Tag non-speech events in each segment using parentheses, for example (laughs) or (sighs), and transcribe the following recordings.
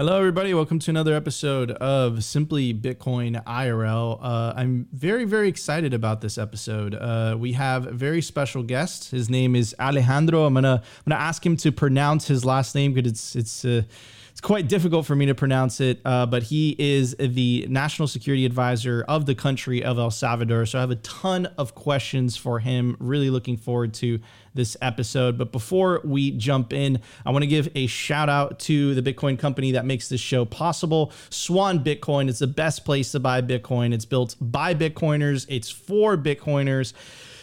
Hello, everybody. Welcome to another episode of Simply Bitcoin IRL. Uh, I'm very, very excited about this episode. Uh, we have a very special guest. His name is Alejandro. I'm gonna I'm gonna ask him to pronounce his last name because it's it's. Uh, it's quite difficult for me to pronounce it, uh, but he is the national security advisor of the country of El Salvador. So I have a ton of questions for him. Really looking forward to this episode. But before we jump in, I want to give a shout out to the Bitcoin company that makes this show possible. Swan Bitcoin is the best place to buy Bitcoin. It's built by Bitcoiners, it's for Bitcoiners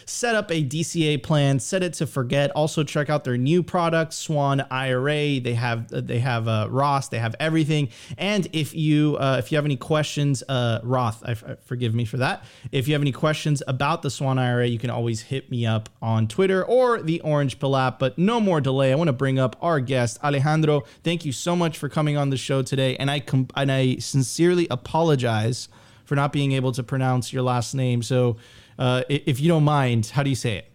set up a DCA plan, set it to forget. Also check out their new product, Swan IRA. They have they have uh, Roth, they have everything. And if you uh, if you have any questions, uh, Roth, I, I, forgive me for that. If you have any questions about the Swan IRA, you can always hit me up on Twitter or the Orange Pill app. But no more delay. I want to bring up our guest, Alejandro. Thank you so much for coming on the show today, and I com- and I sincerely apologize for not being able to pronounce your last name. So uh, if you don't mind, how do you say it?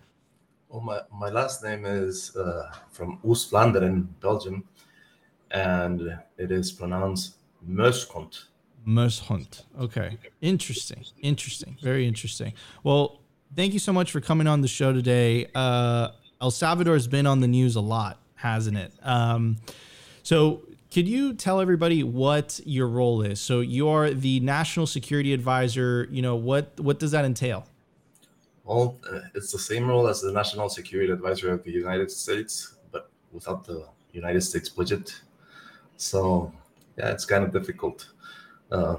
Well, my, my last name is uh, from Oost-Vlaanderen, Belgium, and it is pronounced Mushont. Mushont. Okay. Interesting. Interesting. Very interesting. Well, thank you so much for coming on the show today. Uh, El Salvador has been on the news a lot, hasn't it? Um, so, could you tell everybody what your role is? So, you're the national security advisor. You know what? What does that entail? Well, uh, it's the same role as the National Security Advisor of the United States, but without the United States budget. So, yeah, it's kind of difficult. Uh,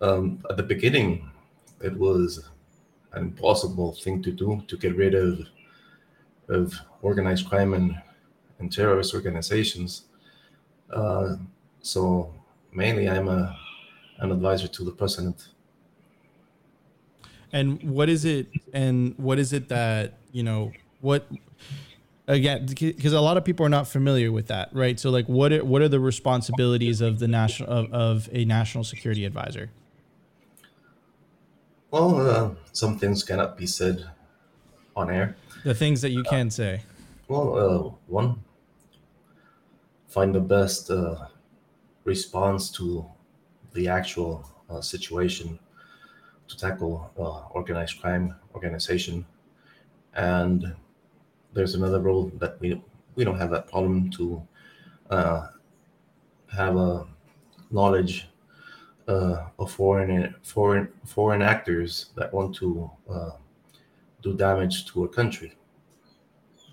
um, at the beginning, it was an impossible thing to do to get rid of of organized crime and, and terrorist organizations. Uh, so mainly, I'm a an advisor to the president and what is it? And what is it that you know? What again? Because a lot of people are not familiar with that, right? So, like, what are, what are the responsibilities of the national of, of a national security advisor? Well, uh, some things cannot be said on air. The things that you can uh, say. Well, uh, one, find the best uh, response to the actual uh, situation to tackle uh, organized crime organization. And there's another role that we we don't have that problem to uh, have a knowledge uh, of foreign foreign foreign actors that want to uh, do damage to a country.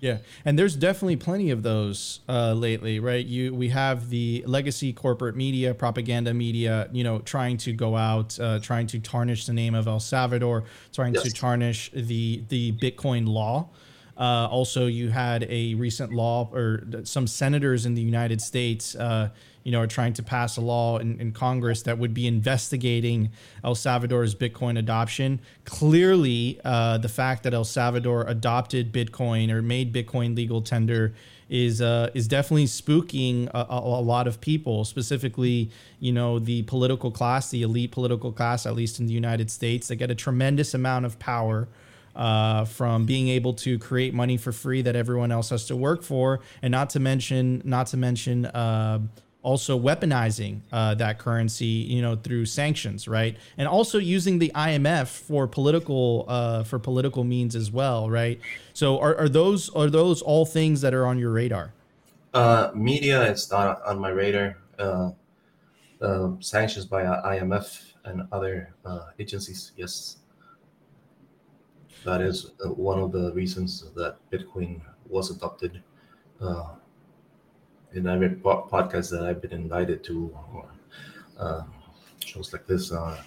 Yeah, and there's definitely plenty of those uh, lately, right? You we have the legacy corporate media, propaganda media, you know, trying to go out, uh, trying to tarnish the name of El Salvador, trying yes. to tarnish the the Bitcoin law. Uh, also, you had a recent law, or some senators in the United States uh, you know, are trying to pass a law in, in Congress that would be investigating El Salvador's Bitcoin adoption. Clearly, uh, the fact that El Salvador adopted Bitcoin or made Bitcoin legal tender is uh, is definitely spooking a, a, lot of people, specifically, you know, the political class, the elite political class, at least in the United States, that get a tremendous amount of power. Uh, from being able to create money for free that everyone else has to work for, and not to mention, not to mention, uh, also weaponizing uh, that currency, you know, through sanctions, right? And also using the IMF for political uh, for political means as well, right? So are, are those are those all things that are on your radar? Uh, media is not on my radar. Uh, uh, sanctions by IMF and other uh, agencies, yes. That is one of the reasons that Bitcoin was adopted in every podcast that I've been invited to, or uh, shows like this. Uh,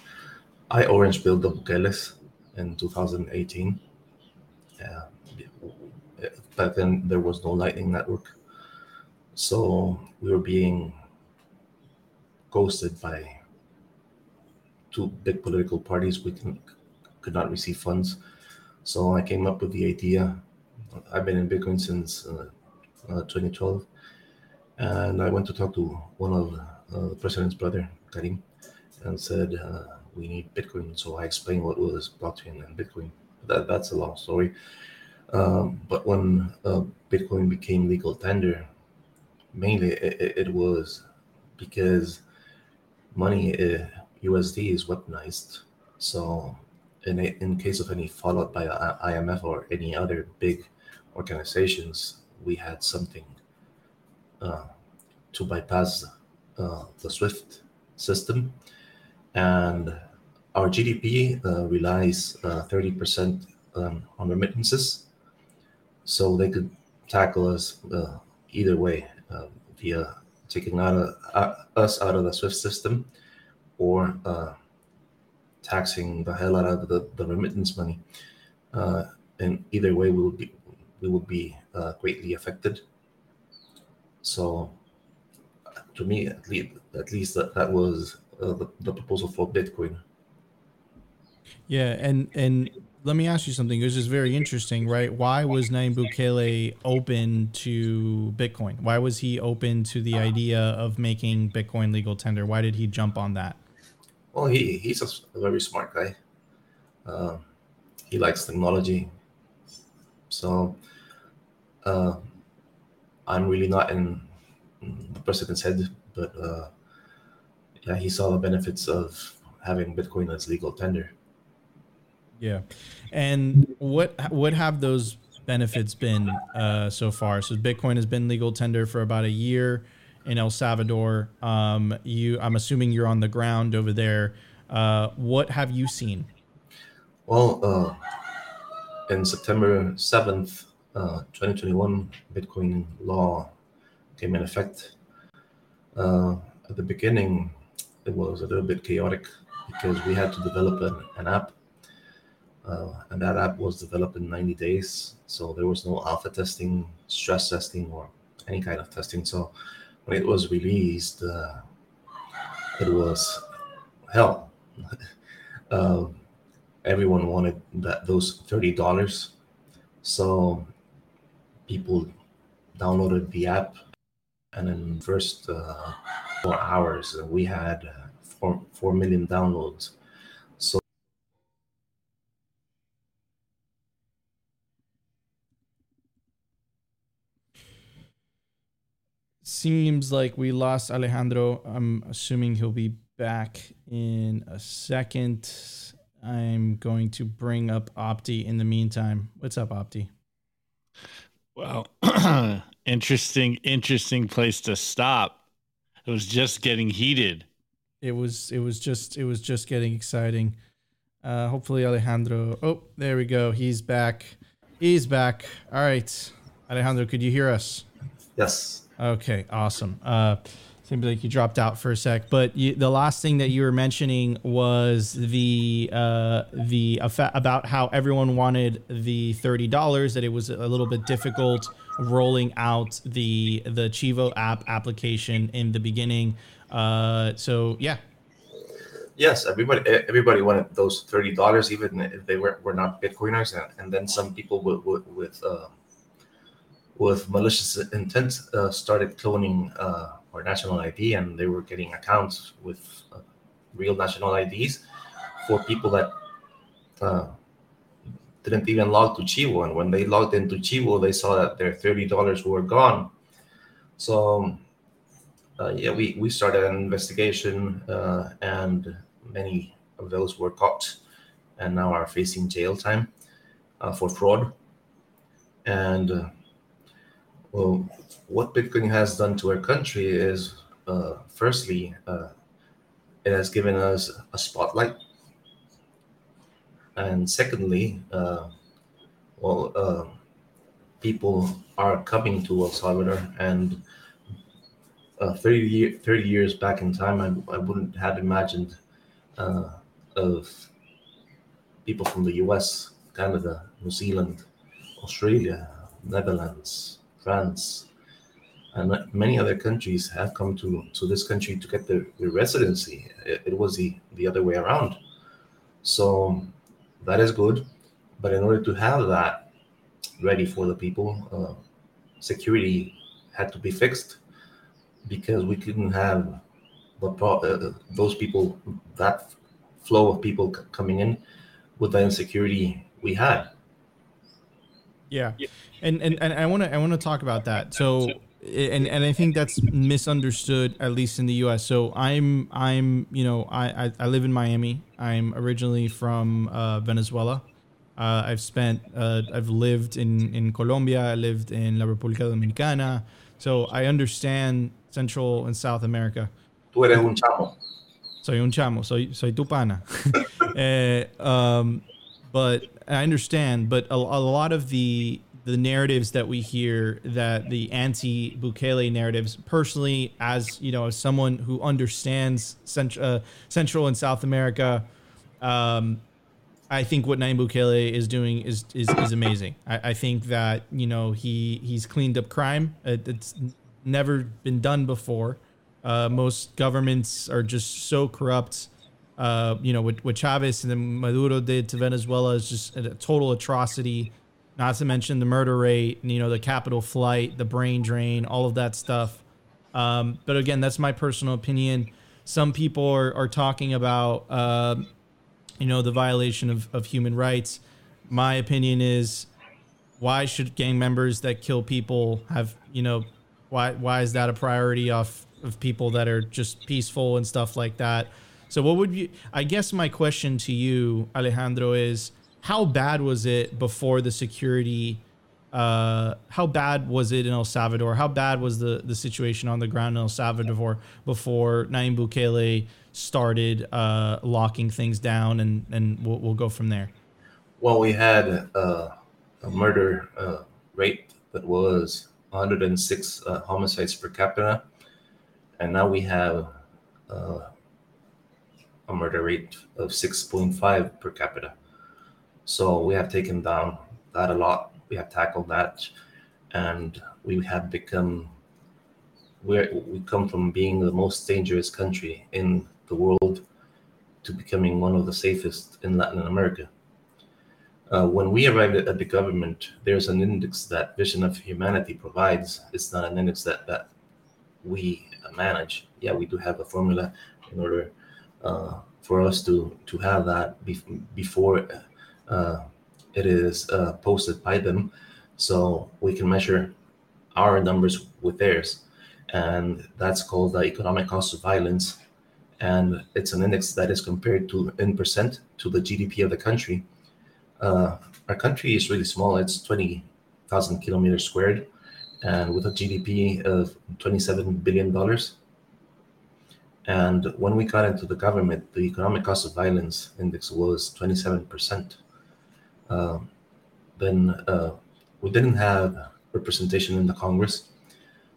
I orange pilled the Bukeles in 2018. Uh, back then, there was no Lightning Network. So we were being ghosted by two big political parties. We can, could not receive funds. So I came up with the idea. I've been in Bitcoin since uh, uh, 2012 and I went to talk to one of uh, the president's brother, Karim, and said, uh, we need Bitcoin. So I explained what was blockchain and Bitcoin. That, that's a long story. Um, but when uh, Bitcoin became legal tender, mainly it, it, was because money uh, USD is weaponized. So in a, in case of any fallout by IMF or any other big organizations, we had something uh, to bypass uh, the SWIFT system, and our GDP uh, relies 30% uh, um, on remittances, so they could tackle us uh, either way uh, via taking out of, us out of the SWIFT system or taxing the hell out of the, the remittance money. Uh, and either way, we would be we would be uh, greatly affected. So, to me, at least, at least that, that was uh, the, the proposal for Bitcoin. Yeah, and and let me ask you something. Was just very interesting, right? Why was Nayib Bukele open to Bitcoin? Why was he open to the idea of making Bitcoin legal tender? Why did he jump on that? Well, he he's a, very smart guy. Uh, he likes technology, so uh, I'm really not in the president's head, but uh, yeah, he saw the benefits of having Bitcoin as legal tender. Yeah, and what what have those benefits been uh, so far? So Bitcoin has been legal tender for about a year in El Salvador. Um, you, I'm assuming you're on the ground over there. Uh, what have you seen? Well, uh, in September 7th, uh, 2021, Bitcoin law came in effect. Uh, at the beginning, it was a little bit chaotic because we had to develop an, an app. Uh, and that app was developed in 90 days. So there was no alpha testing, stress testing, or any kind of testing. So when it was released, uh, it was hell. Um, (laughs) everyone wanted that those thirty dollars, so people downloaded the app, and in first uh, four hours we had four four million downloads. So seems like we lost Alejandro. I'm assuming he'll be back in a second. I'm going to bring up Opti in the meantime. What's up, Opti? Well, (clears throat) interesting, interesting place to stop. It was just getting heated. It was it was just it was just getting exciting. Uh hopefully Alejandro. Oh, there we go. He's back. He's back. All right. Alejandro, could you hear us? Yes. Okay, awesome. Uh, like you dropped out for a sec, but you, the last thing that you were mentioning was the uh, the about how everyone wanted the thirty dollars. That it was a little bit difficult rolling out the the Chivo app application in the beginning. Uh, so yeah. Yes, everybody everybody wanted those thirty dollars, even if they were, were not Bitcoiners, and, and then some people with with, uh, with malicious intent uh, started cloning uh, our national ID, and they were getting accounts with uh, real national IDs for people that uh, didn't even log to Chivo. And when they logged into Chivo, they saw that their thirty dollars were gone. So uh, yeah, we we started an investigation, uh, and many of those were caught, and now are facing jail time for fraud. And well, what Bitcoin has done to our country is, uh, firstly, uh, it has given us a spotlight, and secondly, uh, well, uh, people are coming to El Salvador, and uh, 30, year, 30 years back in time, I, I wouldn't have imagined uh, of people from the U.S., Canada, New Zealand, Australia, Netherlands, France, and many other countries have come to, to this country to get their, their residency. It, it, was the, the other way around. So that is good. But in order to have that ready for the people, uh, security had to be fixed because we couldn't have the pro- uh, those people, that flow of people c- coming in with the insecurity we had. Yeah. And and, and I want to I want to talk about that. So and and I think that's misunderstood at least in the U.S. So I'm I'm you know I I, I live in Miami. I'm originally from uh, Venezuela. Uh, I've spent uh, I've lived in in Colombia. I lived in La República Dominicana. So I understand Central and South America. Tú eres un chamo. Soy un chamo. Soy soy tu pana. (laughs) Eh, um, but I understand. But a, a lot of the the narratives that we hear that the anti Bukele narratives personally as you know as someone who understands cent- uh, Central and South America um, I think what Nayib Bukele is doing is is, is amazing. I, I think that you know he he's cleaned up crime. It, it's never been done before. Uh, most governments are just so corrupt. Uh, you know what, what Chavez and then Maduro did to Venezuela is just a total atrocity not to mention the murder rate, you know, the capital flight, the brain drain, all of that stuff. Um, but again, that's my personal opinion. Some people are, are talking about, uh, you know, the violation of, of human rights. My opinion is, why should gang members that kill people have, you know, why why is that a priority off of people that are just peaceful and stuff like that? So what would you? I guess my question to you, Alejandro, is how bad was it before the security? Uh, how bad was it in El Salvador? How bad was the, the situation on the ground in El Salvador before Nayib Bukele started uh, locking things down? And, and we'll, we'll go from there. Well, we had uh, a murder uh, rate that was 106 uh, homicides per capita, and now we have uh, a murder rate of 6.5 per capita. So we have taken down that a lot. We have tackled that, and we have become we we come from being the most dangerous country in the world to becoming one of the safest in Latin America. Uh, when we arrived at the government, there's an index that Vision of Humanity provides. It's not an index that, that we manage. Yeah, we do have a formula in order uh, for us to to have that before it is uh, posted by them, so we can measure our numbers with theirs, and that's called the economic cost of violence, and it's an index that is compared to in percent to the GDP of the country. Uh, our country is really small; it's twenty thousand kilometers squared, and with a GDP of twenty-seven billion dollars. And when we got into the government, the economic cost of violence index was 27%. Um, then uh, we didn't have representation in the Congress,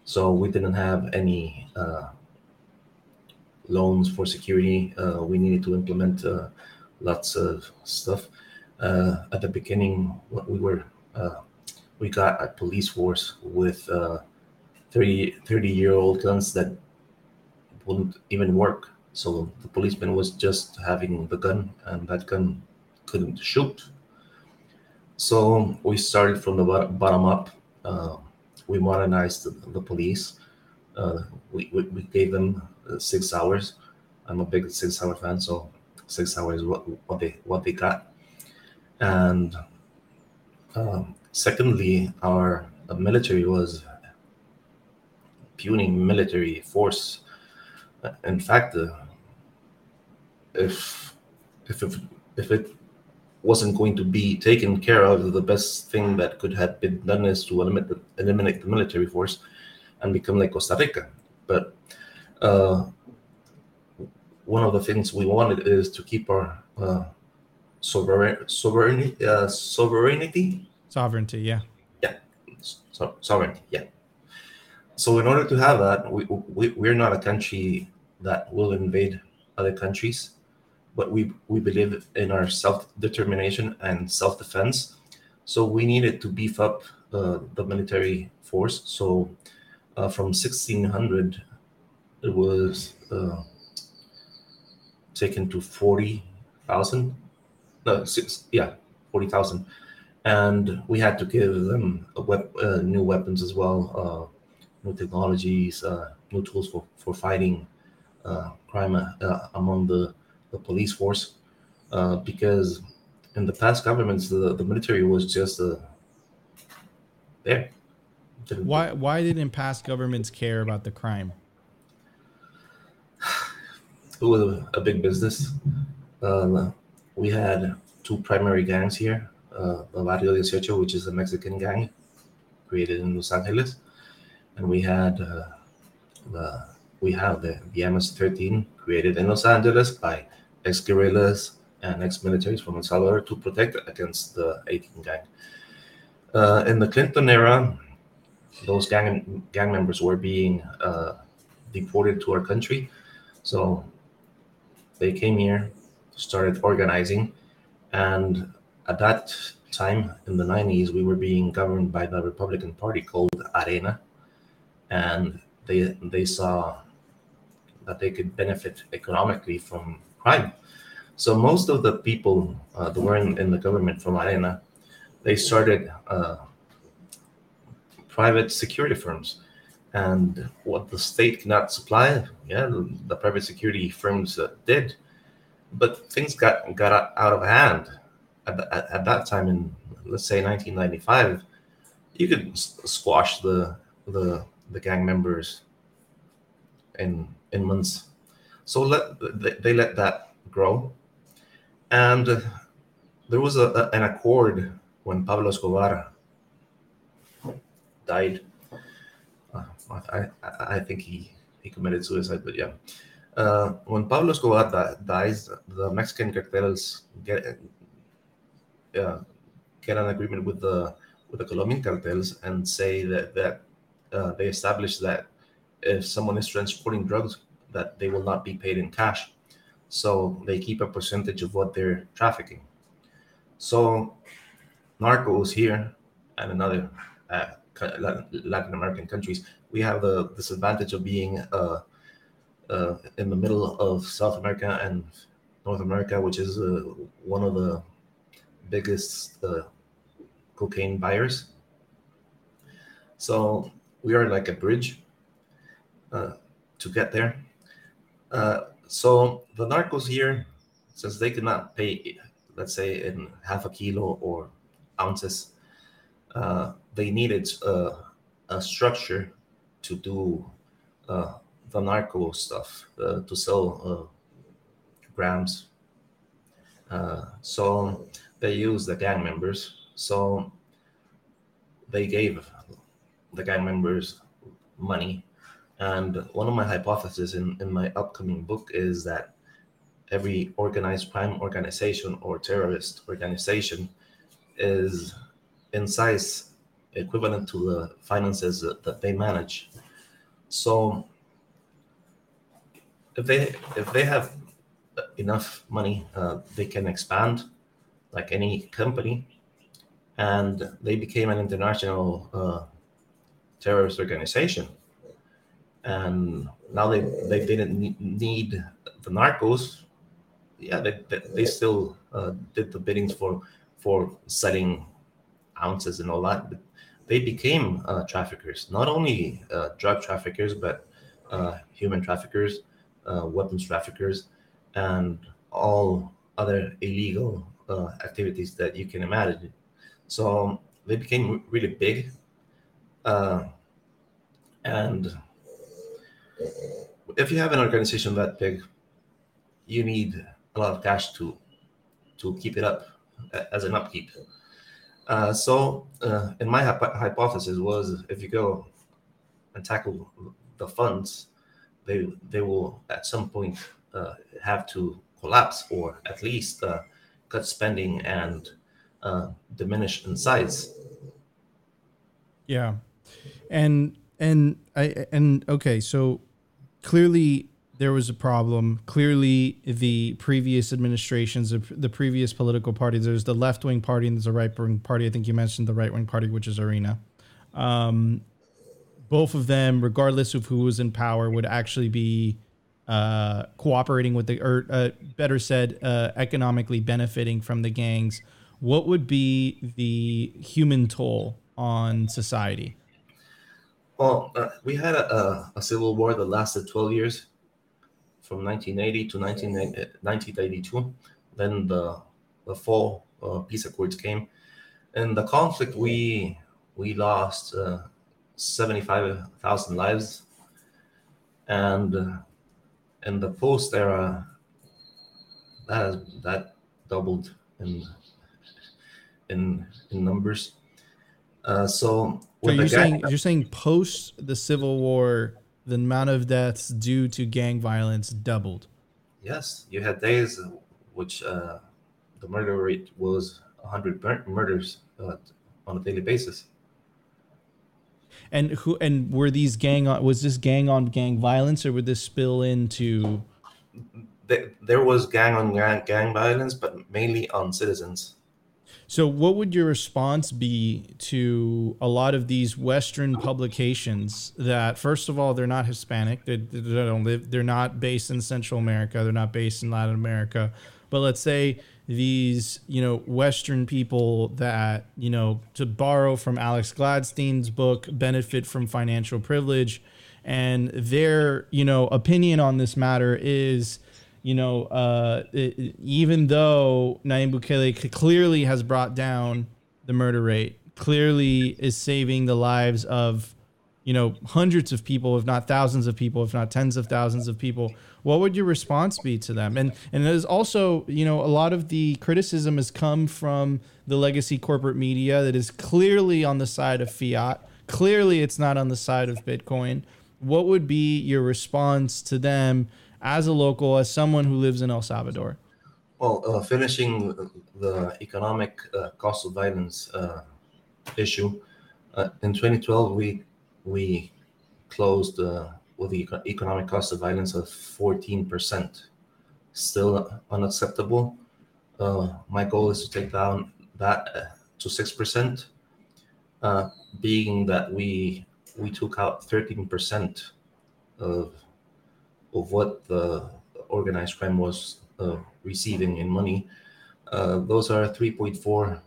so we didn't have any uh, loans for security. Uh, we needed to implement uh, lots of stuff. Uh, at the beginning, we were we got a police force with 30, 30 year old guns that wouldn't even work. So the policeman was just having the gun, and that gun couldn't shoot. So we started from the bottom up. Uh, we modernized the, police. Uh, we, we, we, gave them uh, Sig Sauers. I'm a big Sig Sauer fan, so Sig Sauers what what they what they got. And um, secondly, our military was puny military force. In fact, uh, if if, if it wasn't going to be taken care of, the best thing that could have been done is to eliminate the, eliminate the military force and become like Costa Rica. But uh, one of the things we wanted is to keep our uh, sovereign, sovereignty, uh, sovereignty, sovereignty, yeah, yeah, so, sovereignty, yeah. So in order to have that, we, we we're not a country that will invade other countries but we we believe in our self determination and self defense. So we needed to beef up uh, the military force. So uh, from 1600, it was uh, taken to 40,000. No, six, yeah, 40,000. And we had to give them uh, new weapons as well, uh, new technologies, uh, new tools for, for fighting crime among the the police force, uh, because in the past governments, the, the military was just uh, there. why why didn't past governments care about the crime? (sighs) It was a big business. Um, we had two primary gangs here: uh, the Barrio 18, which is a Mexican gang created in Los Angeles, and we had uh, the we have the, the MS-13 created in Los Angeles by ex-guerrillas and ex-militaries from El Salvador to protect against the 18 gang. Uh, in the Clinton era, those gang gang members were being uh, deported to our country, so they came here, started organizing, and at that time in the 90s, we were being governed by the Republican Party called Arena, and they they saw that they could benefit economically from crime. So most of the people uh, that were in, in the government from Arena, they started uh, private security firms. And what the state cannot supply, yeah, the, the private security firms uh, did. But things got got out of hand at, the, at, at that time in let's say 1995. You could squash the the the gang members in in months. So let they, let that grow, and there was a, an accord when Pablo Escobar died. Uh, I, I, I think he he committed suicide, but yeah. Uh, when Pablo Escobar di- dies, the Mexican cartels get uh, get an agreement with the with the Colombian cartels and say that that uh, they establish that if someone is transporting drugs, that they will not be paid in cash. So they keep a percentage of what they're trafficking. So narcos here and another uh, Latin American countries, we have the disadvantage of being uh, uh, in the middle of South America and North America, which is uh, one of the biggest uh, cocaine buyers. So we are like a bridge uh, to get there. Uh, so the narcos here, since they could not pay, let's say in half a kilo or ounces, uh, they needed uh, a structure to do uh, the narco stuff, uh, to sell grams. so they used the gang members. So they gave the gang members money and one of my hypotheses in, in my upcoming book is that every organized crime organization or terrorist organization is in size equivalent to the finances that, they manage. So if they if they have enough money, uh, they can expand like any company, and they became an international uh, terrorist organization and now they they didn't need the narcos. Yeah, they they, they still uh, did the biddings for for selling ounces and all that. But they became uh, traffickers, not only uh, drug traffickers, but uh, human traffickers, uh, weapons traffickers, and all other illegal uh, activities that you can imagine. So they became really big, and if you have an organization that big, you need a lot of cash to to keep it up as an upkeep. Uh, so, uh, in my hypothesis was if you go and tackle the funds, they they will at some point uh, have to collapse or at least uh, cut spending and uh, diminish in size. Yeah, and and I and okay, so clearly there was a problem. Clearly, the previous administrations, the previous political parties, there's the left wing party and there's a right wing party. I think you mentioned the right wing party, which is Arena. Um, both of them, regardless of who was in power, would actually be uh, cooperating with the, or uh, better said, uh, economically benefiting from the gangs. What would be the human toll on society? Well, uh, we had a, a, civil war that lasted 12 years from 1980 to 1982. Uh, then the, the fall uh, peace accords came. And the conflict we we lost uh, 75,000 lives. And uh, in the post era, that that doubled in in in numbers. Uh, so, so you're saying you're saying post the Civil War, the amount of deaths due to gang violence doubled. Yes, you had days which uh, the murder rate was 100 murders uh, on a daily basis. And who and were these gang on was this gang on gang violence or would this spill into there was gang on gang, gang violence but mainly on citizens. So what would your response be to a lot of these western publications that first of all they're not Hispanic, they, they don't live they're not based in Central America, they're not based in Latin America, but let's say these you know western people that you know to borrow from alex gladstein's book benefit from financial privilege and their you know opinion on this matter is you know uh, it, even though Nayib Bukele clearly has brought down the murder rate clearly is saving the lives of you know hundreds of people if not thousands of people if not tens of thousands of people what would your response be to them? And and there's also you know a lot of the criticism has come from the legacy corporate media that is clearly on the side of fiat. Clearly, it's not on the side of Bitcoin. What would be your response to them as a local, as someone who lives in El Salvador? Well, uh, finishing the economic uh, cost of violence uh, issue, uh, in 2012 we we closed uh, with the economic cost of violence of 14%. Still unacceptable. Uh, my goal is to take down that to 6%, uh, being that we we took out 13% of, of what the organized crime was uh, receiving in money. Uh, those are 3.4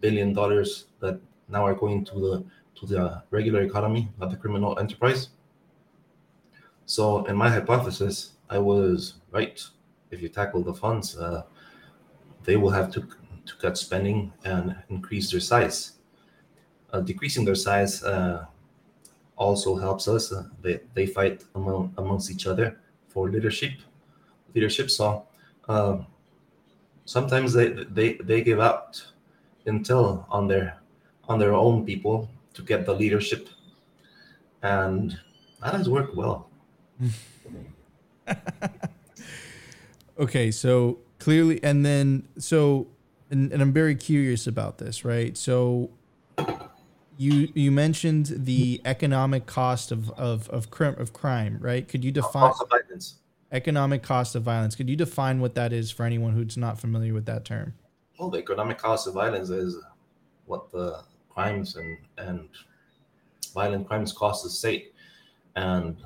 billion dollars that now are going to the to the regular economy, not the criminal enterprise. So, in my hypothesis, I was right. If you tackle the funds, uh, they will have to, to cut spending and increase their size. Uh, decreasing their size uh, also helps us. Uh, they, they fight among, amongst each other for leadership. Leadership. So um, sometimes they, they they give out intel on their on their own people to get the leadership, and that has worked well. (laughs) okay, so clearly, and then so, and, and I'm very curious about this, right? So, you you mentioned the economic cost of of of, crime, of crime, right? Could you define economic cost of violence? Could you define what that is for anyone who's not familiar with that term? Well, the economic cost of violence is what the crimes and and violent crimes cost the state, and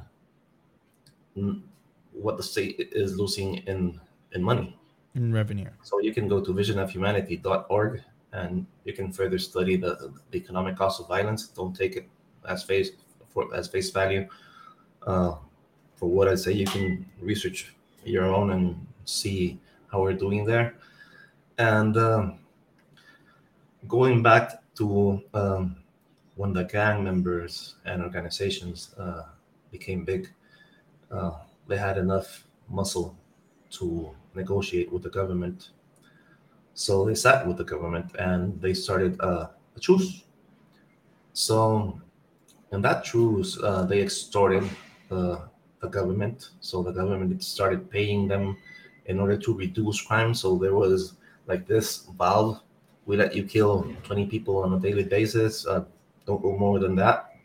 what the state is losing in in money in revenue. So you can go to visionofhumanity.org and you can further study the, the economic cost of violence. Don't take it as face for as face value. Uh, for what I say, you can research your own and see how we're doing there. And um, going back to um, when the gang members and organizations uh, became big, uh, they had enough muscle to negotiate with the government. So they sat with the government and they started uh, a truce. So in that truce, uh, they extorted the, the government. So the government started paying them in order to reduce crime. So there was like this valve we let you kill 20 people on a daily basis, uh, don't go more than that.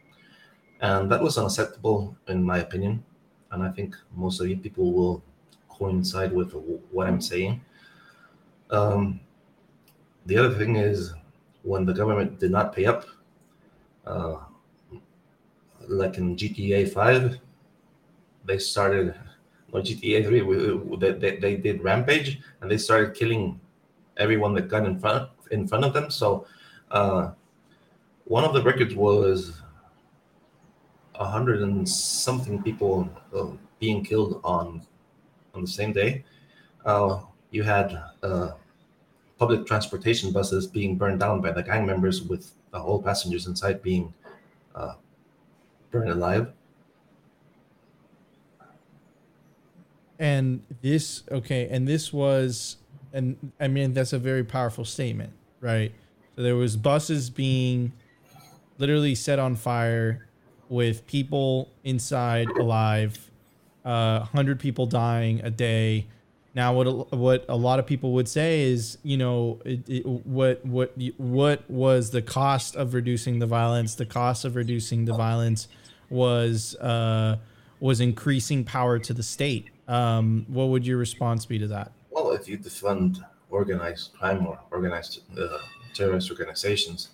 And that was unacceptable, in my opinion and I think most of you people will coincide with what I'm saying. Um, the other thing is when the government did not pay up, uh, like in GTA 5, they started, no, GTA 3, they, they, they did Rampage and they started killing everyone that got in front in front of them. So uh, one of the records was a hundred and something people uh, being killed on on the same day. Uh, you had uh, public transportation buses being burned down by the gang members with all passengers inside being uh, burned alive. And this, okay, and this was, and I mean, that's a very powerful statement, right? So there was buses being literally set on fire with people inside alive, uh, 100 people dying a day. Now, what a, what a lot of people would say is, you know, it, it, what what what was the cost of reducing the violence? The cost of reducing the violence was uh, was increasing power to the state. Um, what would your response be to that? Well, if you defund organized crime or organized uh, terrorist organizations,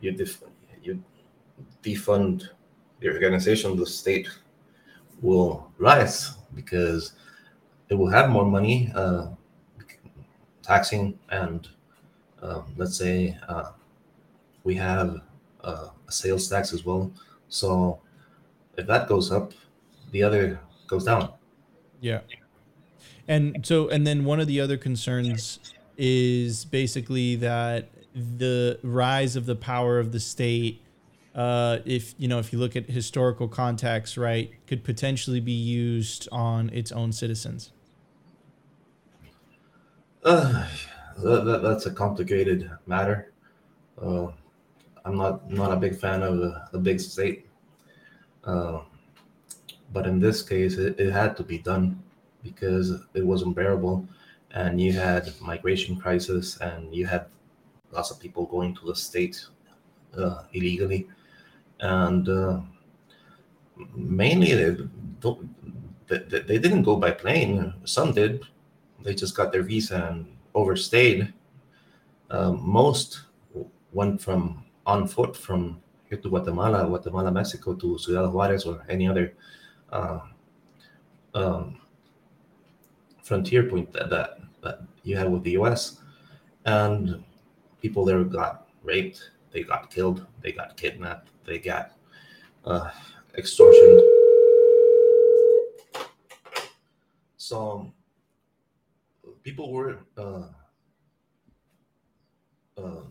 you def- you defund the organization, the state will rise because it will have more money uh, taxing and uh, let's say uh, we have uh, a sales tax as well. So if that goes up, the other goes down. Yeah. And so, and then one of the other concerns is basically that the rise of the power of the state uh, if you know if you look at historical context, right, could potentially be used on its own citizens. Uh, that, that, that's a complicated matter. Uh, I'm not not a big fan of the, the big state, uh, but in this case, it, it had to be done because it was unbearable, and you had migration crisis, and you had lots of people going to the state uh, illegally and uh, mainly they, they, they didn't go by plane. Some did. They just got their visa and overstayed. Uh, most went from on foot from here to Guatemala, Guatemala, Mexico to Ciudad Juarez or any other uh, um, frontier point that, that, that you had with the U.S. And people there got raped, they got killed, they got kidnapped, they got uh, extortion. So people were uh, uh,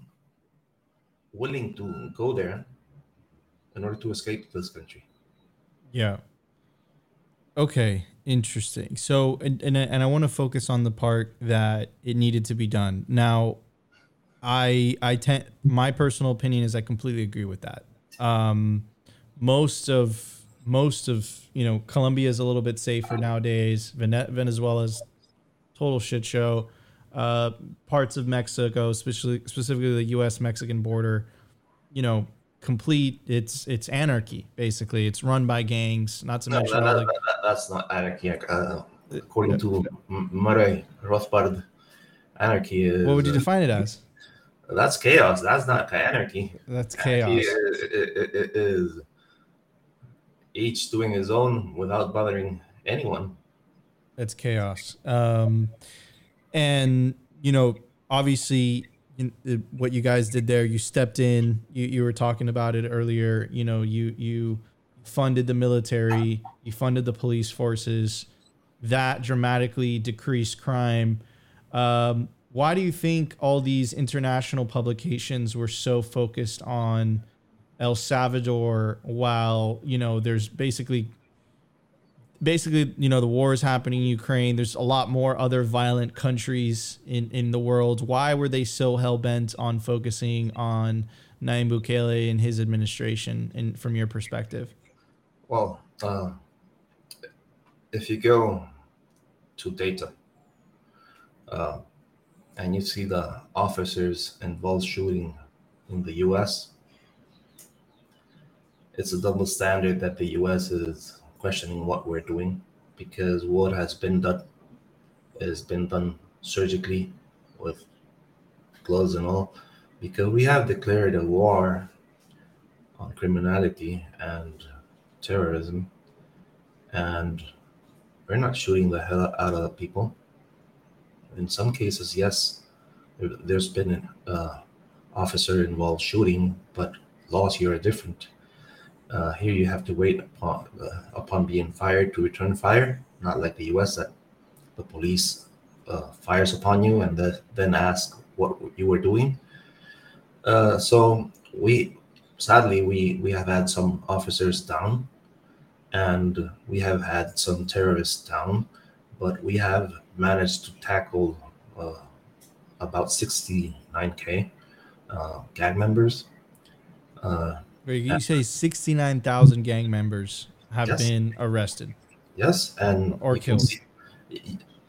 willing to go there in order to escape this country. Yeah. Okay, interesting. So, and and, and I want to focus on the part that it needed to be done. Now, I I tend my personal opinion is I completely agree with that. Um, most of most of you know Colombia is a little bit safer nowadays. Venezuela's total shit show. Uh, parts of Mexico, especially specifically the U.S. Mexican border, you know, complete. It's it's anarchy basically. It's run by gangs. Not to no, mention that, that, that's not anarchy. Uh, according yeah. to Murray Rothbard, anarchy is. What would you define it as? That's chaos. That's not anarchy. That's chaos. Is, is each doing his own without bothering anyone. That's chaos. Um, and you know, obviously, what you guys did there, you stepped in. You you were talking about it earlier. You know, you you funded the military. You funded the police forces. That dramatically decreased crime. Um, why do you think all these international publications were so focused on El Salvador while, you know, there's basically basically, you know, the war is happening in Ukraine. There's a lot more other violent countries in, in the world. Why were they so hell bent on focusing on Nayib Bukele and his administration and from your perspective? Well, uh, if you go to data, uh, and you see the officers involved shooting in the US, it's a double standard that the US is questioning what we're doing because what has been done has been done surgically with gloves and all because we have declared a war on criminality and terrorism and we're not shooting the hell out of people in some cases, yes, there's been an uh, officer involved shooting, but laws here are different. Uh, here you have to wait upon uh, upon being fired to return fire, not like the U.S. that the police uh, fires upon you and the, then ask what you were doing. Uh, so we sadly, we we have had some officers down, and we have had some terrorists down, but we have managed to tackle uh, about 69k uh, gang members. Uh, you say 69,000 gang members have Yes. been arrested. yes, and Or killed. see-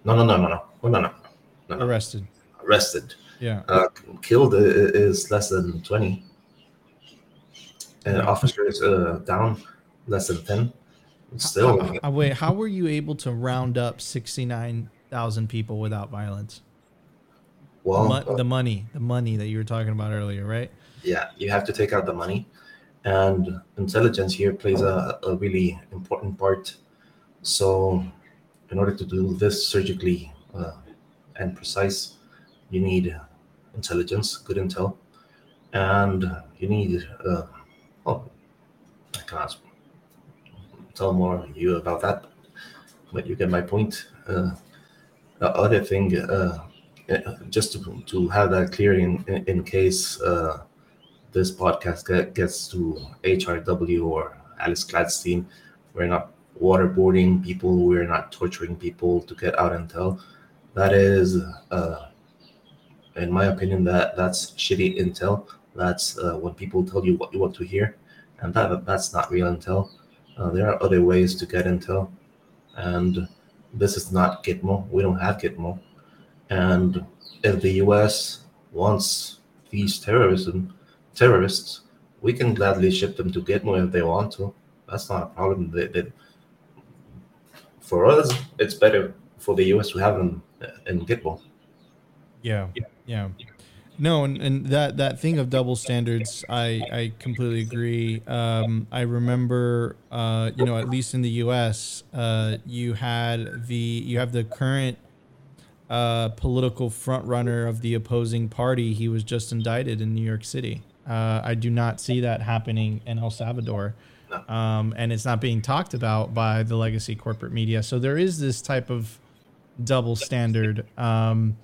no, no, no, no, no, no, no, no, no. Arrested. Arrested. Yeah. Uh, killed is less than 20. And officers uh, down less than 10. Still, Uh, uh, wait, how were you able to round up 69,000 people without violence? well, Mo- the money, the money that you were talking about earlier, right? yeah, you have to take out the money. And intelligence here plays a, a really important part. So, in order to do this surgically uh, and precise, you need intelligence, good intel, and you need, uh, oh, I can't tell more you about that, but you get my point. Uh, the other thing, uh, just to, to have that clear in, in, in case uh, this podcast get, gets to HRW or Alice Gladstein, we're not waterboarding people, we're not torturing people to get out intel. That is, uh, in my opinion, that that's shitty intel. That's uh, when people tell you what you want to hear, and that that's not real intel. Uh, there are other ways to get intel, and this is not Gitmo. We don't have Gitmo, and if the U.S. wants these terrorism terrorists, we can gladly ship them to Gitmo if they want to. That's not a problem. They, they, for us, it's better for the U.S. to have them in Gitmo. Yeah. Yeah. No, and, and that, that thing of double standards, I, I completely agree. Um, I remember, uh, you know, at least in the U.S., uh, you had the you have the current uh, political front runner of the opposing party. He was just indicted in New York City. Uh, I do not see that happening in El Salvador, No. um, and it's not being talked about by the legacy corporate media. So there is this type of double standard. Um,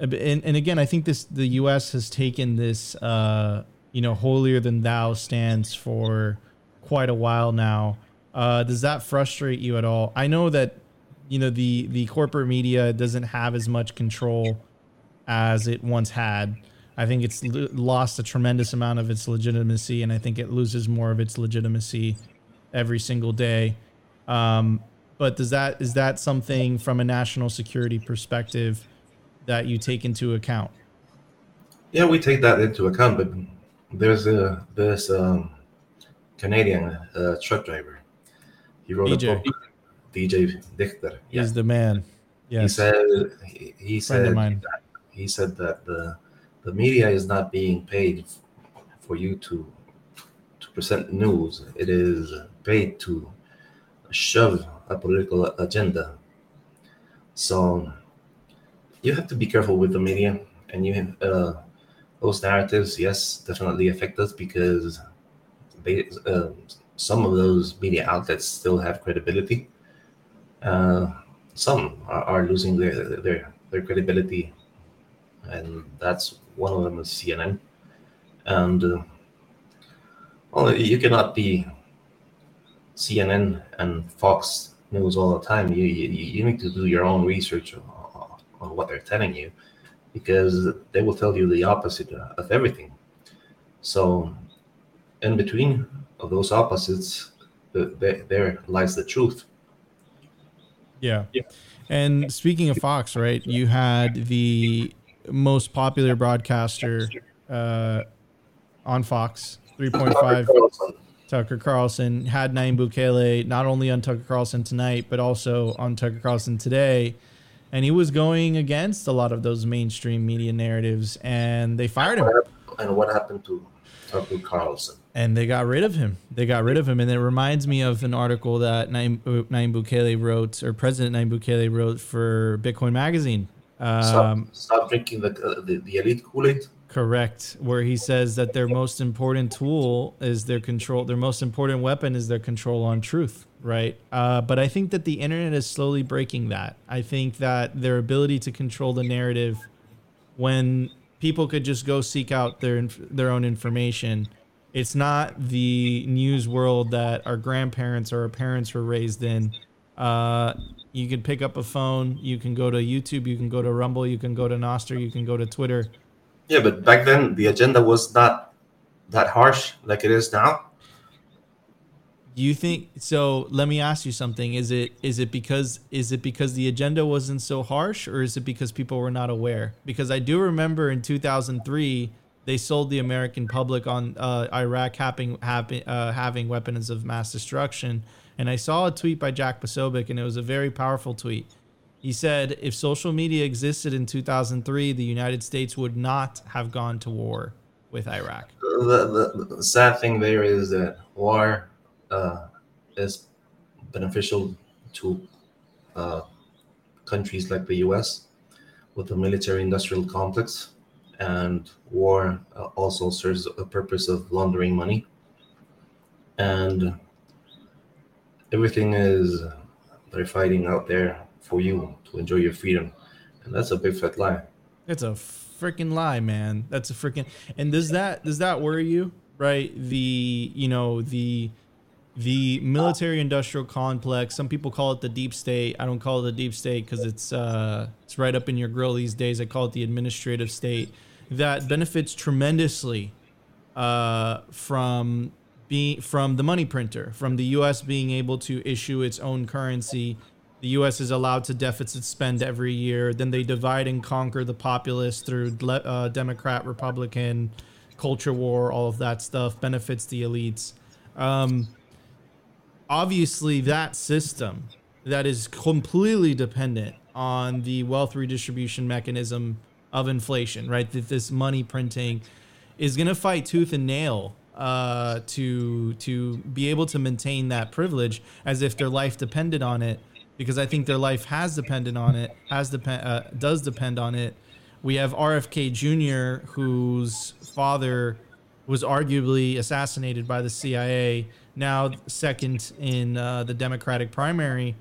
and, and again, I think this the U.S. has taken this uh, you know holier than thou stance for quite a while now. Uh, does that frustrate you at all? I know that you know the the corporate media doesn't have as much control as it once had. I think it's lo- lost a tremendous amount of its legitimacy, and I think it loses more of its legitimacy every single day. Um, but does that is that something from a national security perspective that you take into account? Yeah, we take that into account, but there's a there's a Canadian uh, truck driver. He wrote BJ. a book. BJ Dichter. Yeah. He's the man. Yes. He said he, he said that, he said that the the media is not being paid for you to to present news. It is paid to shove a political agenda. So you have to be careful with the media, and you uh, those narratives, yes, definitely affect us because they uh, some of those media outlets still have credibility. Uh, some are, are losing their, their their credibility, and that's one of them is CNN. And uh, well, you cannot be CNN and Fox News all the time. You you, you need to do your own research on, on what they're telling you, because they will tell you the opposite of everything. So, in between of those opposites, the, the, there lies the truth. Yeah. And speaking of Fox, right? You had the most popular broadcaster uh, on Fox, 3.5 Carlson. Tucker Carlson had Nayib Bukele not only on Tucker Carlson tonight, but also on Tucker Carlson today. And he was going against a lot of those mainstream media narratives, and they fired him. And what happened to Tucker Carlson? and they got rid of him. They got rid of him, and it reminds me of an article that Nayib, uh, Nayib Bukele wrote, or President Nayib Bukele wrote for Bitcoin Magazine. Stop, Um, stop drinking the, uh, the the elite Kool Aid. correct, where he says that their most important tool is their control. Their most important weapon is their control on truth. Right, uh, but I think that the internet is slowly breaking that. I think that their ability to control the narrative, when people could just go seek out their their own information, It's not the news world that our grandparents or our parents were raised in. Uh, you can pick up a phone. You can go to YouTube. You can go to Rumble. You can go to Nostr. You can go to Twitter. Yeah, but back then the agenda was not that harsh like it is now. Do you think so let me ask you something is it is it because is it because the agenda wasn't so harsh or is it because people were not aware because i do remember in 2003 they sold the american public on uh, iraq having having, uh, having weapons of mass destruction and i saw a tweet by jack posobiec and it was a very powerful tweet. He said if social media existed in 2003 the united states would not have gone to war with iraq. The, the, the sad thing there is that war uh, is beneficial to uh, countries like the US with the military industrial complex, and war uh, also serves a purpose of laundering money. And everything is they're fighting out there for you to enjoy your freedom, and that's a big fat lie. It's a freaking lie, man. That's a freaking. And does that does that worry you? Right? The you know the the military industrial complex. Some people call it the deep state. I don't call it the deep state because it's uh it's right up in your grill these days. I call it the administrative state that benefits tremendously uh, from from the money printer, from the U.S. being able to issue its own currency. The U.S. is allowed to deficit spend every year. Then they divide and conquer the populace through uh, Democrat, Republican, culture war, all of that stuff benefits the elites. Um, obviously, that system that is completely dependent on the wealth redistribution mechanism of inflation, right? That this money printing is going to fight tooth and nail uh, to to be able to maintain that privilege as if their life depended on it. Because I think their life has depended on it, has depend uh, does depend on it. We have RFK Jr., whose father was arguably assassinated by the CIA, now second in uh, the Democratic primary,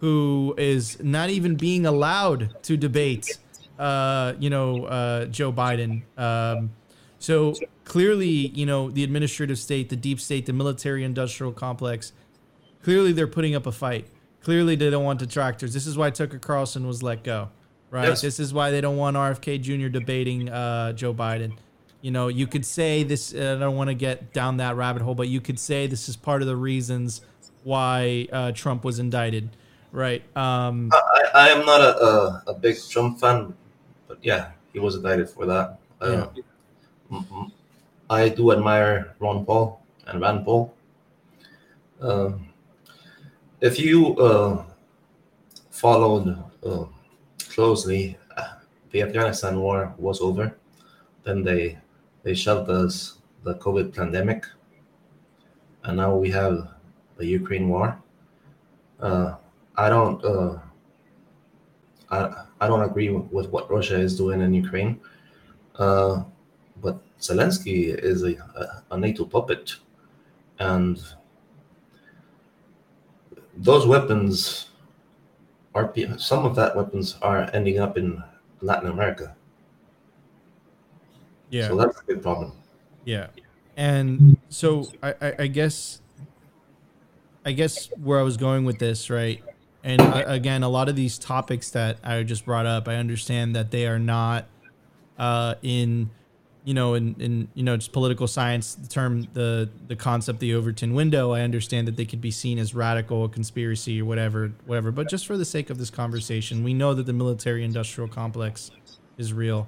who is not even being allowed to debate, uh, you know, uh, Joe Biden. Um, so clearly, you know, the administrative state, the deep state, the military industrial complex, clearly they're putting up a fight. Clearly they don't want detractors. This is why Tucker Carlson was let go, right? Yes. This is why they don't want RFK Jr. debating uh, Joe Biden. You know, you could say this. I don't want to get down that rabbit hole, but you could say this is part of the reasons why uh, Trump was indicted, right? Um, I, I am not a, a, a big Trump fan, but yeah, he was indicted for that. Uh, m- m- I do admire Ron Paul and Rand Paul. Um, if you uh, followed uh, closely, uh, the Afghanistan war was over. Then they they shoved us the COVID pandemic, and now we have the Ukraine war. Uh, I don't. Uh, I, I don't agree with what Russia is doing in Ukraine. Uh, Zelensky is a, a, NATO puppet. And those weapons are, some of that weapons are ending up in Latin America. yeah. So that's a big problem. Yeah, and so I, I, I guess, I guess where I was going with this, right? And uh, again, a lot of these topics that I just brought up, I understand that they are not uh, in, you know, in, in you know, just political science. The term, the the concept, the Overton window. I understand that they could be seen as radical, a conspiracy, or whatever, whatever. But just for the sake of this conversation, we know that the military-industrial complex is real.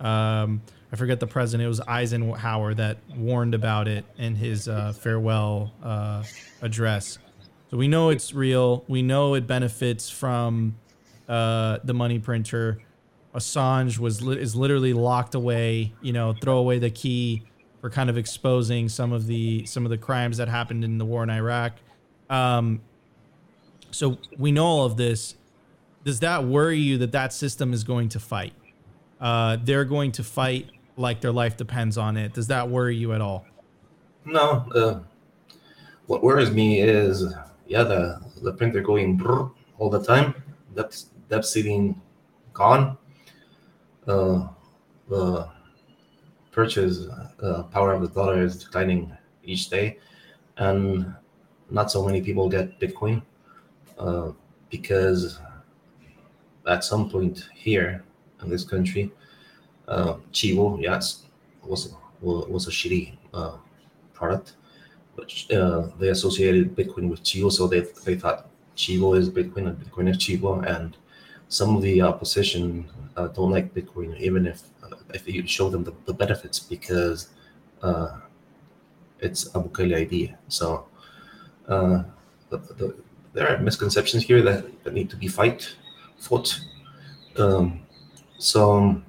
Um, I forget the president. It was Eisenhower that warned about it in his uh, farewell uh, address. So we know it's real. We know it benefits from uh, the money printer. Assange was is literally locked away. You know, throw away the key for kind of exposing some of the some of the crimes that happened in the war in Iraq. Um, so we know all of this. Does that worry you that that system is going to fight? Uh, they're going to fight like their life depends on it. Does that worry you at all? No, uh, what worries me is, yeah, the, the printer going all the time. That's debt ceiling gone. The purchase power of the dollar is declining each day, and not so many people get Bitcoin uh, because at some point here in this country, uh, Chivo, yes, was was a shitty uh, product, but uh, they associated Bitcoin with Chivo, so they they thought Chivo is Bitcoin and Bitcoin is Chivo, and some of the opposition uh, don't like Bitcoin, even if uh, if you show them the, the benefits, because uh, it's a Bukele idea. So uh, the, the, there are misconceptions here that, that need to be fight fought. Um, so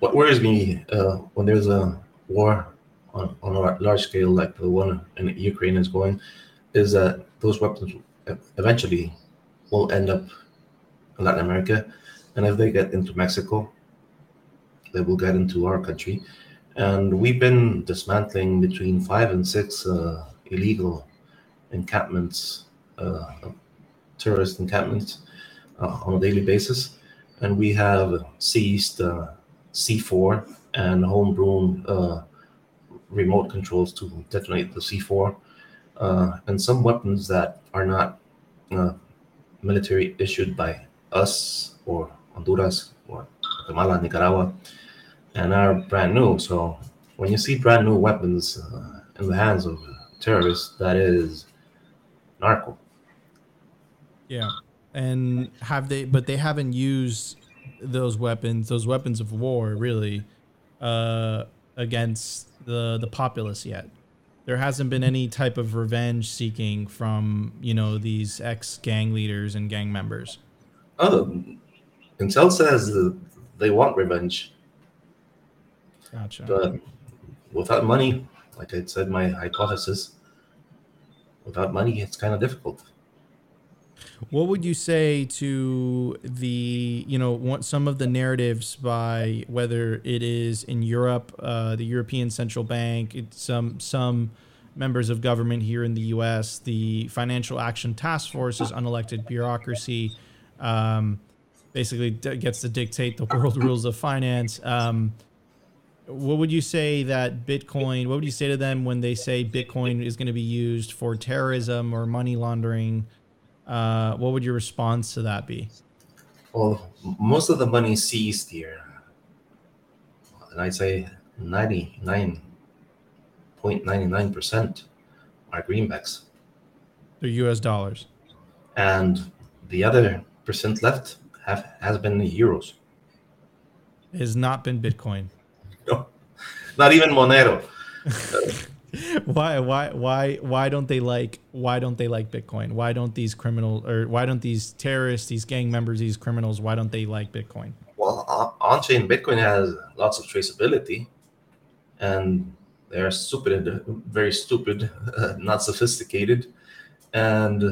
what worries me uh, when there's a war on, on a large scale like the one in Ukraine is going is that those weapons eventually will end up Latin America. And if they get into Mexico, they will get into our country. And we've been dismantling between five and six uh, illegal encampments, uh, terrorist encampments uh, on a daily basis. And we have seized uh, C4 and homegrown uh, remote controls to detonate the C4 uh, and some weapons that are not military issued by us or Honduras or Guatemala, Nicaragua, and are brand new. So when you see brand new weapons uh, in the hands of terrorists, that is narco. Yeah, and have they? But they haven't used those weapons, those weapons of war, really, uh, against the the populace yet. There hasn't been any type of revenge seeking from you know these ex gang leaders and gang members. Oh, Intel says they want revenge. Gotcha. But without money, like I said, my hypothesis, without money, it's kind of difficult. What would you say to the, you know, some of the narratives by whether it is in Europe, uh, the European Central Bank, some some members of government here in the U.S., the Financial Action Task Force is unelected bureaucracy, um, basically gets to dictate the world (laughs) rules of finance. Um, what would you say that Bitcoin? What would you say to them when they say Bitcoin is going to be used for terrorism or money laundering? Uh, what would your response to that be? Well, most of the money seized here, and I'd say ninety-nine point ninety-nine percent are greenbacks. They're U.S. dollars. And the other percent left have has been euros. It has not been Bitcoin. No, not even Monero. (laughs) why why why why don't they like why don't they like bitcoin why don't these criminal or why don't these terrorists these gang members these criminals why don't they like bitcoin well on-chain bitcoin has lots of traceability and they're stupid very stupid uh, (laughs) not sophisticated and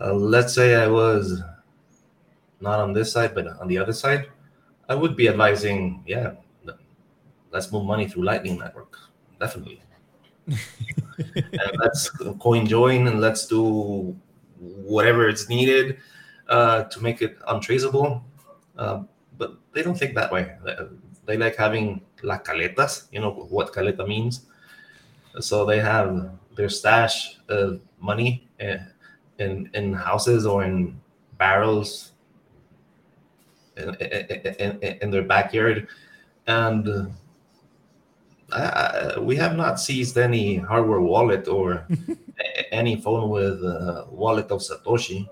uh, let's say i was not on this side but on the other side i would be advising yeah let's move money through lightning network definitely (laughs) and let's coin join and let's do whatever it's needed uh, to make it untraceable. Uh, but they don't think that way. They like having la caletas, you know what caleta means. So they have their stash of money in in, houses or in barrels in, in, in their backyard, and uh, we have not seized any hardware wallet or (laughs) any phone with a wallet of Satoshi.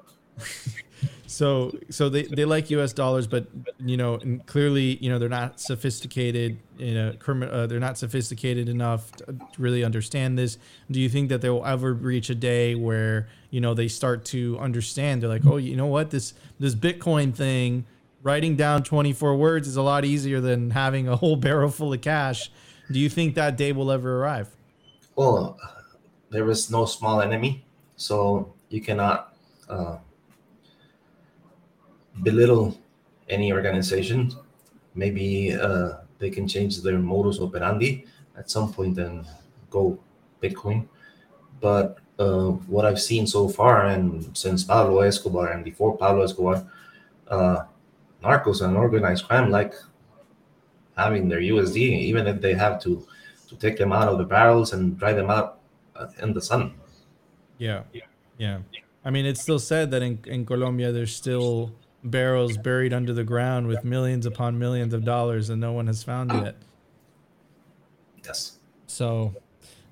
So, so they, they like U.S. dollars, but you know, and clearly, you know, they're not sophisticated. You know, uh, they're not sophisticated enough to really understand this. Do you think that they will ever reach a day where you know they start to understand? They're like, oh, you know what, this this Bitcoin thing, writing down 24 words is a lot easier than having a whole barrel full of cash do you think that day will ever arrive? Well, there is no small enemy, so you cannot uh, belittle any organization. Maybe uh, they can change their modus operandi at some point and go Bitcoin. But uh, what I've seen so far, and since Pablo Escobar and before Pablo Escobar, uh, narcos and organized crime like having their USD, even if they have to to take them out of the barrels and dry them out uh, in the sun. Yeah, yeah. I mean, it's still said that in in Colombia there's still barrels buried under the ground with millions upon millions of dollars and no one has found yet. Yes. So,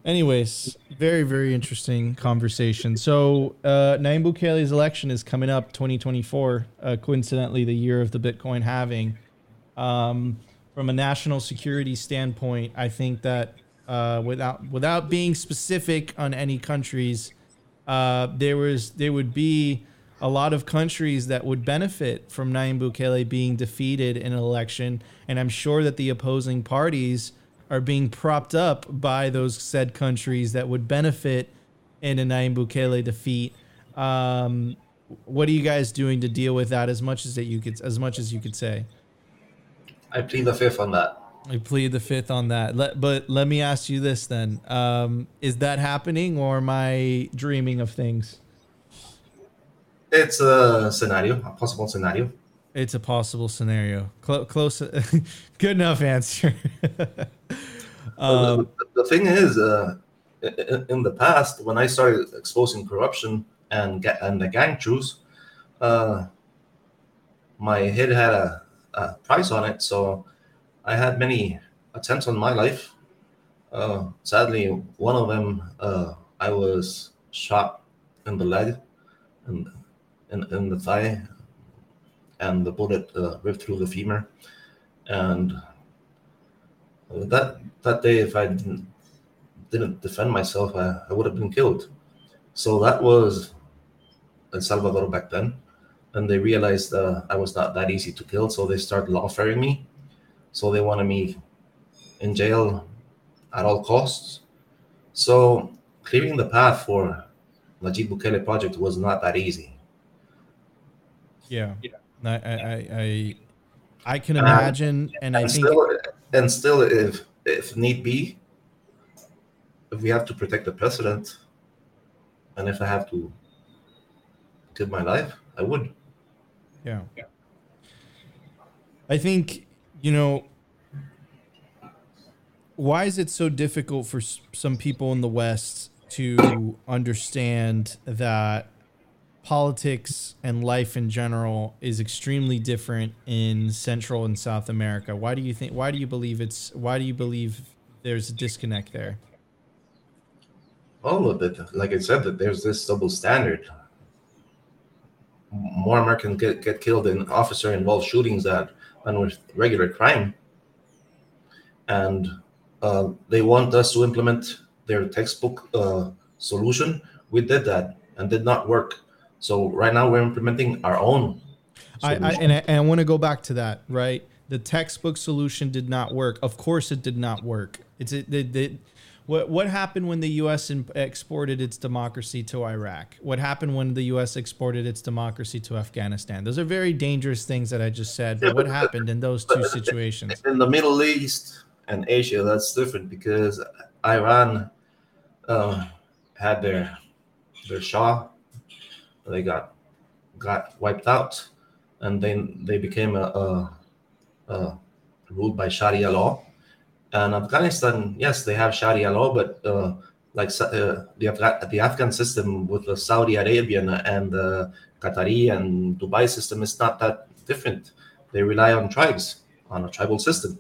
anyways, very very interesting conversation. So, uh, Nayib Bukele's election is coming up, 2024. Uh, coincidentally, the year of the Bitcoin halving. Um, from a national security standpoint, I think that uh, without without being specific on any countries, uh, there was there would be a lot of countries that would benefit from Nayib Bukele being defeated in an election, and I'm sure that the opposing parties are being propped up by those said countries that would benefit in a Nayib Bukele defeat. Um, what are you guys doing to deal with that as much as that you could as much as you could say? I plead the fifth on that. I plead the fifth on that. Let, but let me ask you this then: um, Is that happening, or am I dreaming of things? It's a scenario, a possible scenario. It's a possible scenario. Cl- close, (laughs) good enough answer. (laughs) um, the, the, thing is, uh, in, the past, when I started exposing corruption and and the gang truce, uh, my head had a, a, price on it. So I had many attempts on my life. Uh, sadly, one of them, uh, I was shot in the leg, and in, in the thigh, and the bullet uh, ripped through the femur. And that that day, if I didn't, didn't defend myself, I, I would have been killed. So that was El Salvador back then. And they realized uh, I was not that easy to kill, so they started lawfaring me. So they wanted me in jail at all costs. So clearing the path for Nayib Bukele project was not that easy. Yeah. yeah. I, I, I, I can uh, imagine, and, and, I think, still, and still, if if need be, if we have to protect the president, and if I have to give my life, I would. Yeah. yeah. I think you know why is it so difficult for some people in the West to understand that politics and life in general is extremely different in Central and South America. Why do you think? Why do you believe it's? Why do you believe there's a disconnect there? All of it, like I said, that there's this double standard. More Americans get, get killed in officer-involved shootings than, than with regular crime, and uh, they want us to implement their textbook uh, solution. We did that and did not work so right now we're implementing our own. I, I, and I, and I want to go back to that, right? The textbook solution did not work. Of course, it did not work. It's it, it, it what what happened when the U.S. exported its democracy to Iraq? What happened when the U.S. exported its democracy to Afghanistan? Those are very dangerous things that I just said. But yeah, what but, happened in those two situations? In the Middle East and Asia, that's different because Iran uh, had their their Shah they got got wiped out, and then they became a, a, a ruled by Sharia law. And Afghanistan, yes, they have Sharia law, but uh, like uh, the Afga- the Afghan system with the Saudi Arabian and the Qatari and Dubai system is not that different. They rely on tribes, on a tribal system.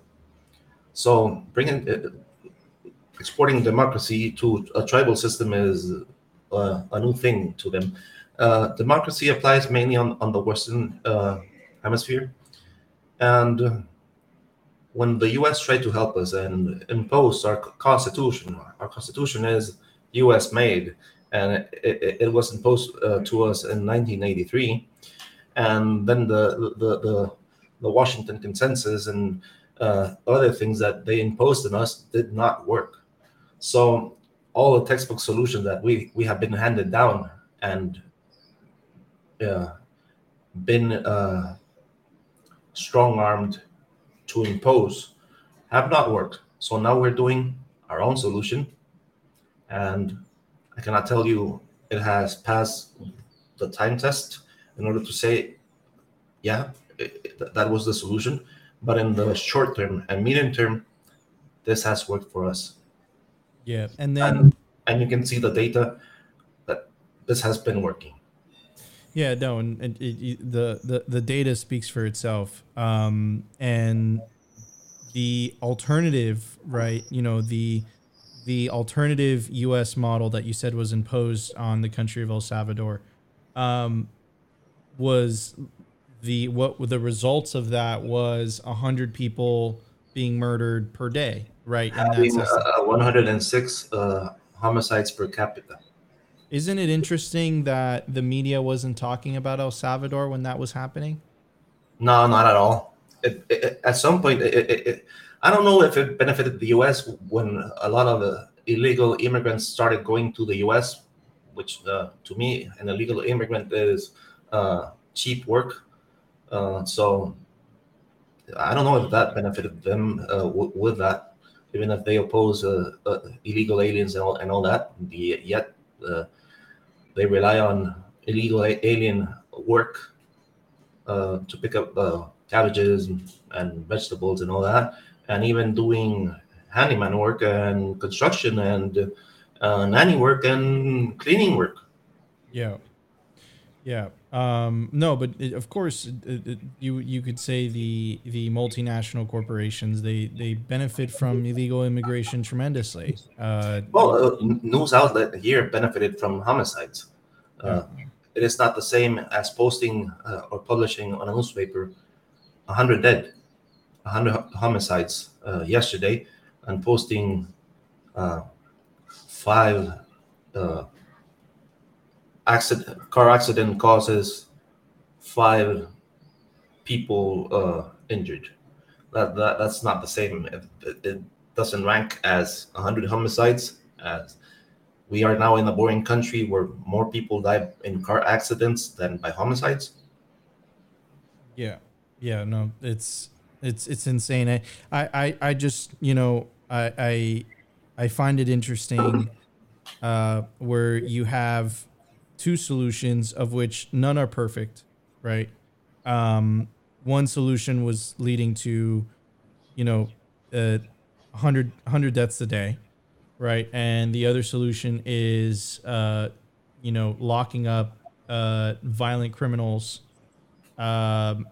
So bringing uh, exporting democracy to a tribal system is uh, a new thing to them. Uh, democracy applies mainly on, on the Western uh, hemisphere. And when the US tried to help us and impose our constitution, our constitution is US made, and it, it was imposed uh, to us in 1983. And then the, the, the, the Washington Consensus and uh, other things that they imposed on us did not work. So all the textbook solutions that we, we have been handed down and uh, been uh, strong armed to impose have not worked. So now we're doing our own solution. And I cannot tell you it has passed the time test in order to say, yeah, it, that was the solution. but in the short term and medium term, this has worked for us. Yeah, and then And, and you can see the data that this has been working. Yeah, no, and, and it, the, the the data speaks for itself. Um, and the alternative, right? You know, the the alternative U.S. model that you said was imposed on the country of El Salvador um, was the what the results of that was a hundred people being murdered per day, right? And Having that's uh, 106 uh, homicides per capita. Isn't it interesting that the media wasn't talking about El Salvador when that was happening? No, not at all. It, it, at some point, it, I don't know if it benefited the U.S. when a lot of illegal immigrants started going to the U.S., which uh, to me, an illegal immigrant is uh, cheap work. Uh, so I don't know if that benefited them uh, w- with that, even if they oppose uh, illegal aliens and all, and all that. The, yet they rely on illegal alien work uh, to pick up uh, cabbages and, and vegetables and all that, and even doing handyman work and construction and uh, nanny work and cleaning work. Yeah, yeah. Um, no, but it, of course, it, it, you you could say the the multinational corporations they they benefit from illegal immigration tremendously. Uh, Well, uh, news outlet here benefited from homicides. Uh, it is not the same as posting uh, or publishing on a newspaper 100 dead, 100 homicides uh, yesterday, and posting uh, five uh, accident, car accident causes five people uh, injured. That, that that's not the same. It, it, doesn't rank as 100 homicides as we are now in a boring country where more people die in car accidents than by homicides. Yeah, yeah, no, it's it's it's insane. I I, I just you know I I I find it interesting uh, where you have two solutions of which none are perfect, right? Um, one solution was leading to, you know, uh, 100, 100 deaths a day, right? And the other solution is, uh, you know, locking up uh, violent criminals um,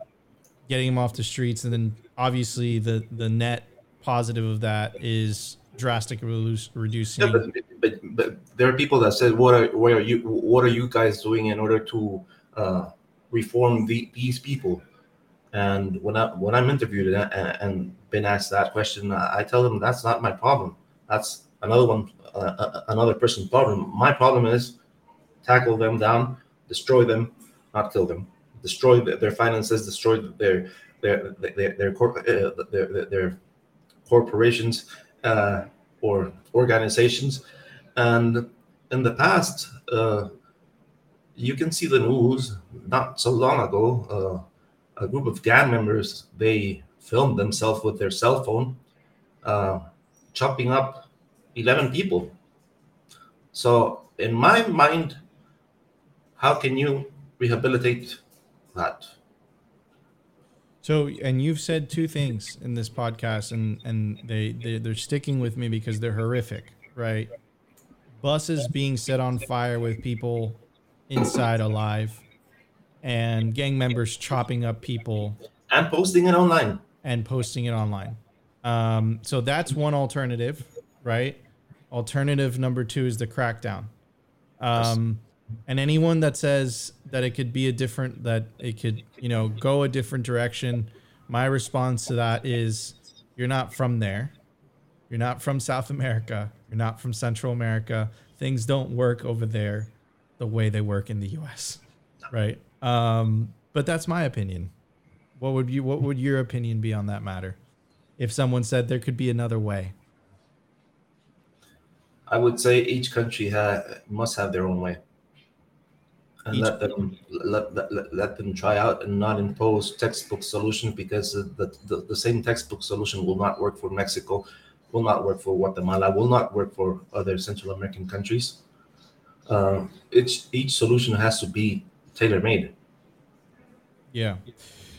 getting them off the streets, and then obviously the the net positive of that is drastically reduce, reducing. Yeah, but, but, but there are people that said, "What are what are you what are you guys doing in order to uh, reform the, these people?" And when I when I'm interviewed and, and been asked that question, I tell them that's not my problem. That's another one, uh, uh, another person's problem. My problem is tackle them down, destroy them, not kill them, destroy their, their finances, destroy their their their their, corp, uh, their, their, their corporations uh, or organizations. And in the past, uh, you can see the news. Not so long ago, uh, a group of gang members they filmed themselves with their cell phone, uh, chopping up eleven people. So, in my mind, how can you rehabilitate that? So, and you've said two things in this podcast, and and they, they they're sticking with me because they're horrific, right? Buses being set on fire with people inside alive, and gang members chopping up people And posting it online. and posting it online. Um, so that's one alternative, right? Alternative number two is the crackdown. Um, and anyone that says that it could be a different, that it could, you know, go a different direction, my response to that is you're not from there. You're not from South America. You're not from Central America. Things don't work over there the way they work in the US, right? Um, but that's my opinion. What would you what would your opinion be on that matter? If someone said there could be another way. I would say each country ha- must have their own way, and Each- let them let, let, let- them try out and not impose textbook solutions because the, the the same textbook solution will not work for Mexico, will not work for Guatemala, will not work for other Central American countries. Uh, each each solution has to be tailor made. Yeah.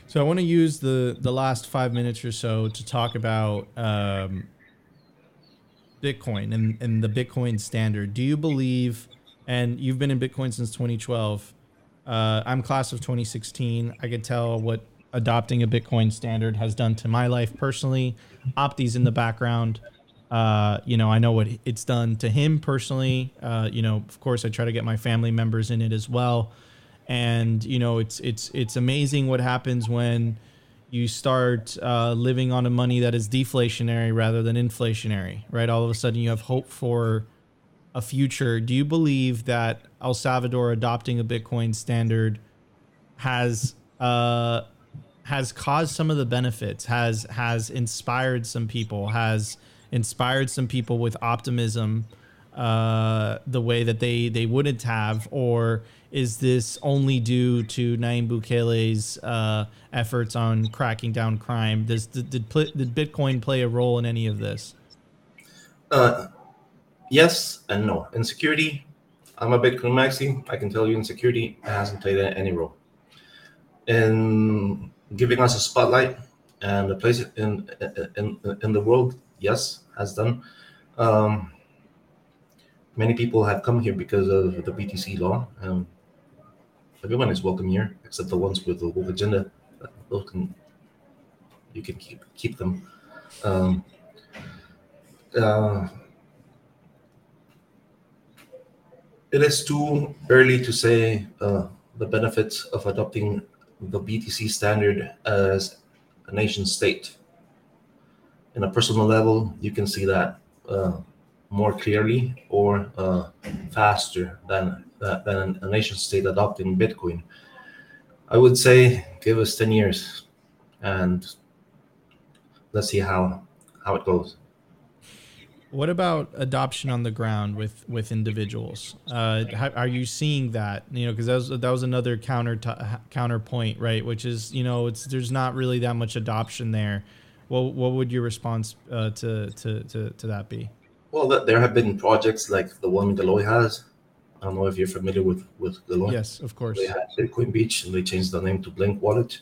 So I want to use the the last five minutes or so to talk about um, Bitcoin and, and the Bitcoin standard. Do you believe? And you've been in Bitcoin since 2012. Uh, I'm class of 2016. I could tell what adopting a Bitcoin standard has done to my life personally. Opti's in the background. Uh, you know, I know what it's done to him personally. Uh, you know, of course, I try to get my family members in it as well and you know it's it's it's amazing what happens when you start uh, living on a money that is deflationary rather than inflationary right all of a sudden you have hope for a future do you believe that el salvador adopting a bitcoin standard has uh, has caused some of the benefits has has inspired some people has inspired some people with optimism uh, the way that they they wouldn't have or is this only due to Nayib Bukele's uh, efforts on cracking down crime? Does did, did, did Bitcoin play a role in any of this? Uh, yes and no. In security, I'm a Bitcoin maxi. I can tell you, in security, it hasn't played any role. In giving us a spotlight and a place in in in the world, yes, has done. Um, many people have come here because of the BTC law. Um, everyone is welcome here except the ones with the woke agenda. Those can you can keep keep them. Um, uh, it is too early to say uh, the benefits of adopting the BTC standard as a nation state. In a personal level, you can see that uh, more clearly or uh, faster than than a nation state adopting Bitcoin. I would say give us 10 years and let's see how how it goes. What about adoption on the ground with with individuals? Uh, how, are you seeing that? You know, because that was that was another counter to, counterpoint, right? Which is you know, it's there's not really that much adoption there. Well, what would your response uh, to, to to to that be? Well, there have been projects like the one Galoy has, I don't know if you're familiar with with Galoy. Yes, of course. They had Bitcoin Beach, and they changed the name to Blink Wallet.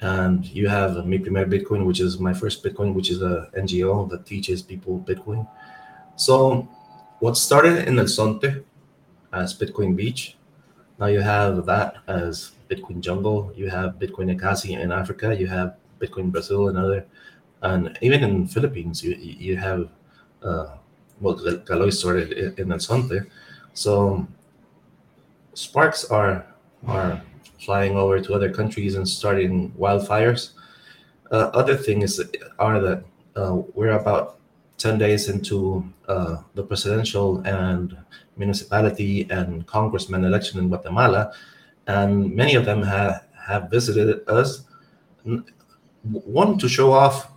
And you have Mi Primer Bitcoin, which is my first Bitcoin, which is a NGO that teaches people Bitcoin. So, what started in El Zonte as Bitcoin Beach, now you have that as Bitcoin Jungle. You have Bitcoin Ekasi in Africa. You have Bitcoin Brazil and other, and even in Philippines, you you have uh, well, Galoy started in El Zonte so sparks are are flying over to other countries and starting wildfires. Uh, other things are that uh, we're about 10 days into uh, the presidential and municipality and congressman election in Guatemala, and many of them have, have visited us. One, to show off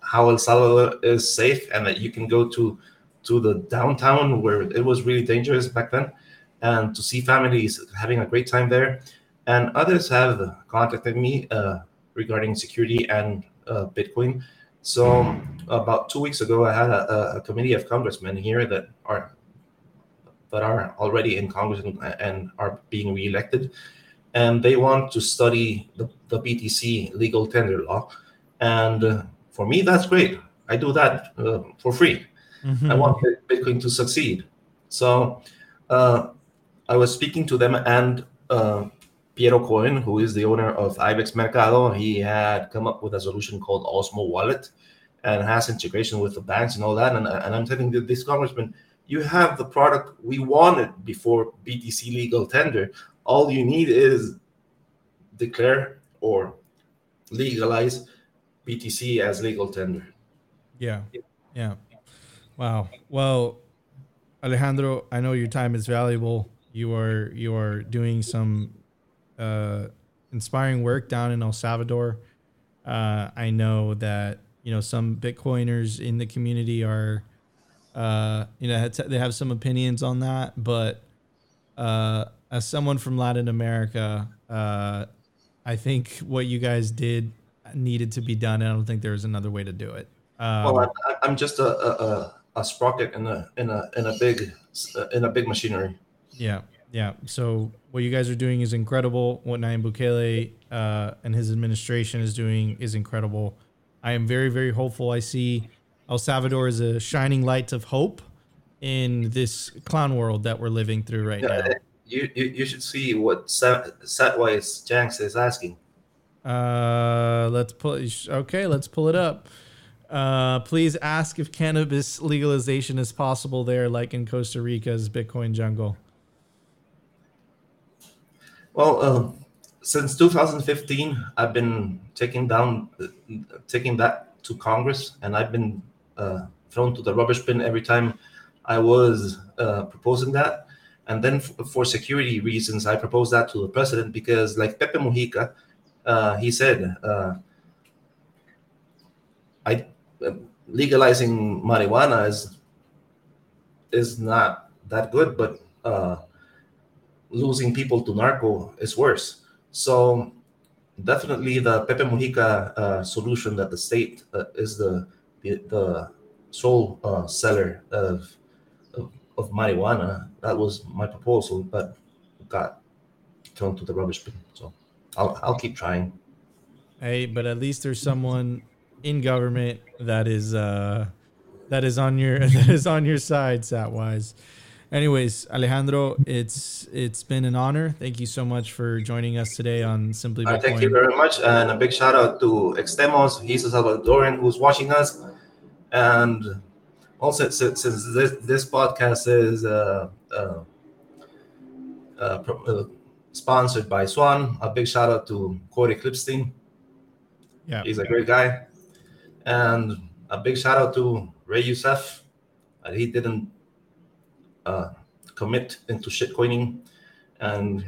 how El Salvador is safe and that you can go to to the downtown where it was really dangerous back then, and to see families having a great time there. And others have contacted me uh, regarding security and uh, Bitcoin. So about two weeks ago, I had a, a, committee of congressmen here that are that are already in Congress and, and are being reelected, and they want to study the, the BTC legal tender law. And uh, for me, that's great. I do that uh, for free. Mm-hmm. I want Bitcoin to succeed. So uh, I was speaking to them, and uh, Piero Cohen, who is the owner of Ibex Mercado, he had come up with a solution called Osmo Wallet and has integration with the banks and all that. And, and I'm telling this congressman, you have the product we wanted before BTC legal tender. All you need is declare or legalize BTC as legal tender. Yeah. Yeah. Wow. Well, Alejandro, I know your time is valuable. You are you are doing some uh, inspiring work down in El Salvador. Uh, I know that you know some Bitcoiners in the community are, uh, you know, they have some opinions on that. But uh, as someone from Latin America, uh, I think what you guys did needed to be done. And I don't think there was another way to do it. Um, well, I'm just a, a, a a sprocket in a in a in a big in a big machinery. Yeah, Yeah. So what you guys are doing is incredible. What Nayib Bukele uh, and his administration is doing is incredible. I am very, very hopeful. I see El Salvador as a shining light of hope in this clown world that we're living through right Yeah, now. you, you you should see what Sa- Satwise Janks is asking. Uh, let's pull. Okay, let's pull it up. Uh, please ask if cannabis legalization is possible there, like in Costa Rica's Bitcoin jungle. Well, uh, since 2015, I've been taking down, uh, taking that to Congress, and I've been uh, thrown to the rubbish bin every time I was uh, proposing that. And then, f- for security reasons, I proposed that to the president because, like Pepe Mujica, uh, he said, uh, "I legalizing marijuana is is not that good, but." Losing people to narco is worse. So definitely the Pepe Mujica uh, solution that the state uh, is the the, the sole uh, seller of, of of marijuana. That was my proposal, but got thrown to the rubbish bin. So I'll I'll keep trying. Hey, but at least there's someone in government that is uh that is on your (laughs) that is on your side, Satwise. Anyways, Alejandro, it's it's been an honor. Thank you so much for joining us today on Simply Bitcoin. thank you very much, and a big shout out to Extemos. He's a Salvadoran who's watching us, and also since, this this podcast is uh, uh, uh, pro- uh, sponsored by Swan, a big shout out to Cory Klippsten. yeah. He's a great guy, and a big shout out to Ray Youssef. Uh, he didn't uh, commit into shitcoining, and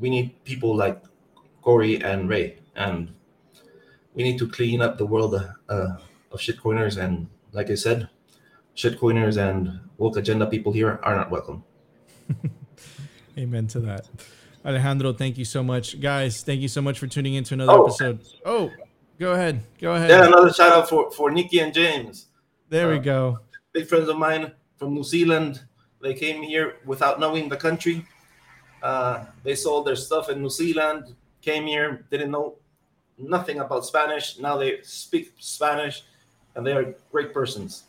we need people like Cory and Ray, and we need to clean up the world uh, of shitcoiners. And like I said, shitcoiners and woke agenda people here are not welcome. (laughs) Amen to that. Alejandro, thank you so much. Guys, thank you so much for tuning in to another Oh. episode. Oh, go ahead. Go ahead. Yeah, another shout out for for Nikki and James. there we uh, go. big friends of mine from New Zealand. They came here without knowing the country. Uh, they sold their stuff in New Zealand, came here, didn't know nothing about Spanish. Now they speak Spanish, and they are great persons.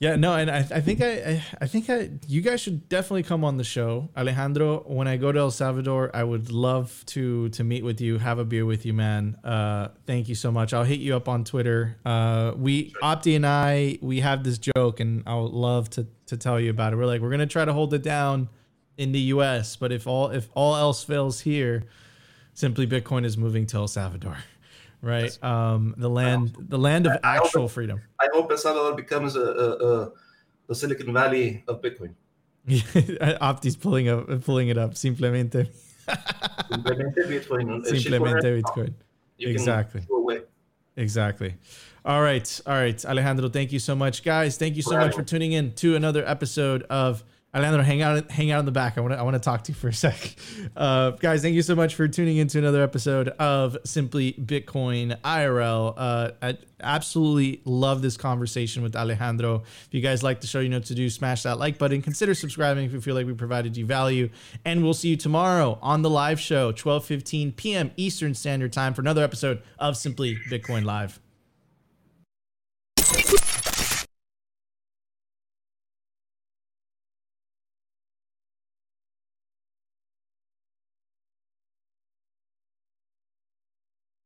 Yeah, no, and I, I think I, I, think I, you guys should definitely come on the show, Alejandro. When I go to El Salvador, I would love to to meet with you, have a beer with you, man. Uh, thank you so much. I'll hit you up on Twitter. Uh, we Opti and I, we have this joke, and I would love to to tell you about it. We're like, we're gonna try to hold it down in the U.S., but if all if all else fails here, simply Bitcoin is moving to El Salvador, right? Um, the land, the land of I hope actual it- freedom. I hope El Salvador becomes a, a, a the Silicon Valley of Bitcoin. (laughs) Opti's pulling up, pulling it up. Simplemente, Simplemente Bitcoin. simplemente Bitcoin. Exactly. Exactly. All right, all right, Alejandro. Thank you so much, guys. Thank you so much for tuning in to another episode of Alejandro. Hang out, hang out in the back. I want to, I want to talk to you for a sec, (laughs) uh, guys. Thank you so much for tuning in to another episode of Simply Bitcoin IRL. Uh, I absolutely love this conversation with Alejandro. If you guys like the show, you know what to do. Smash that like button. Consider subscribing if you feel like we provided you value. And we'll see you tomorrow on the live show, 12:15 p.m. Eastern Standard Time for another episode of Simply Bitcoin Live.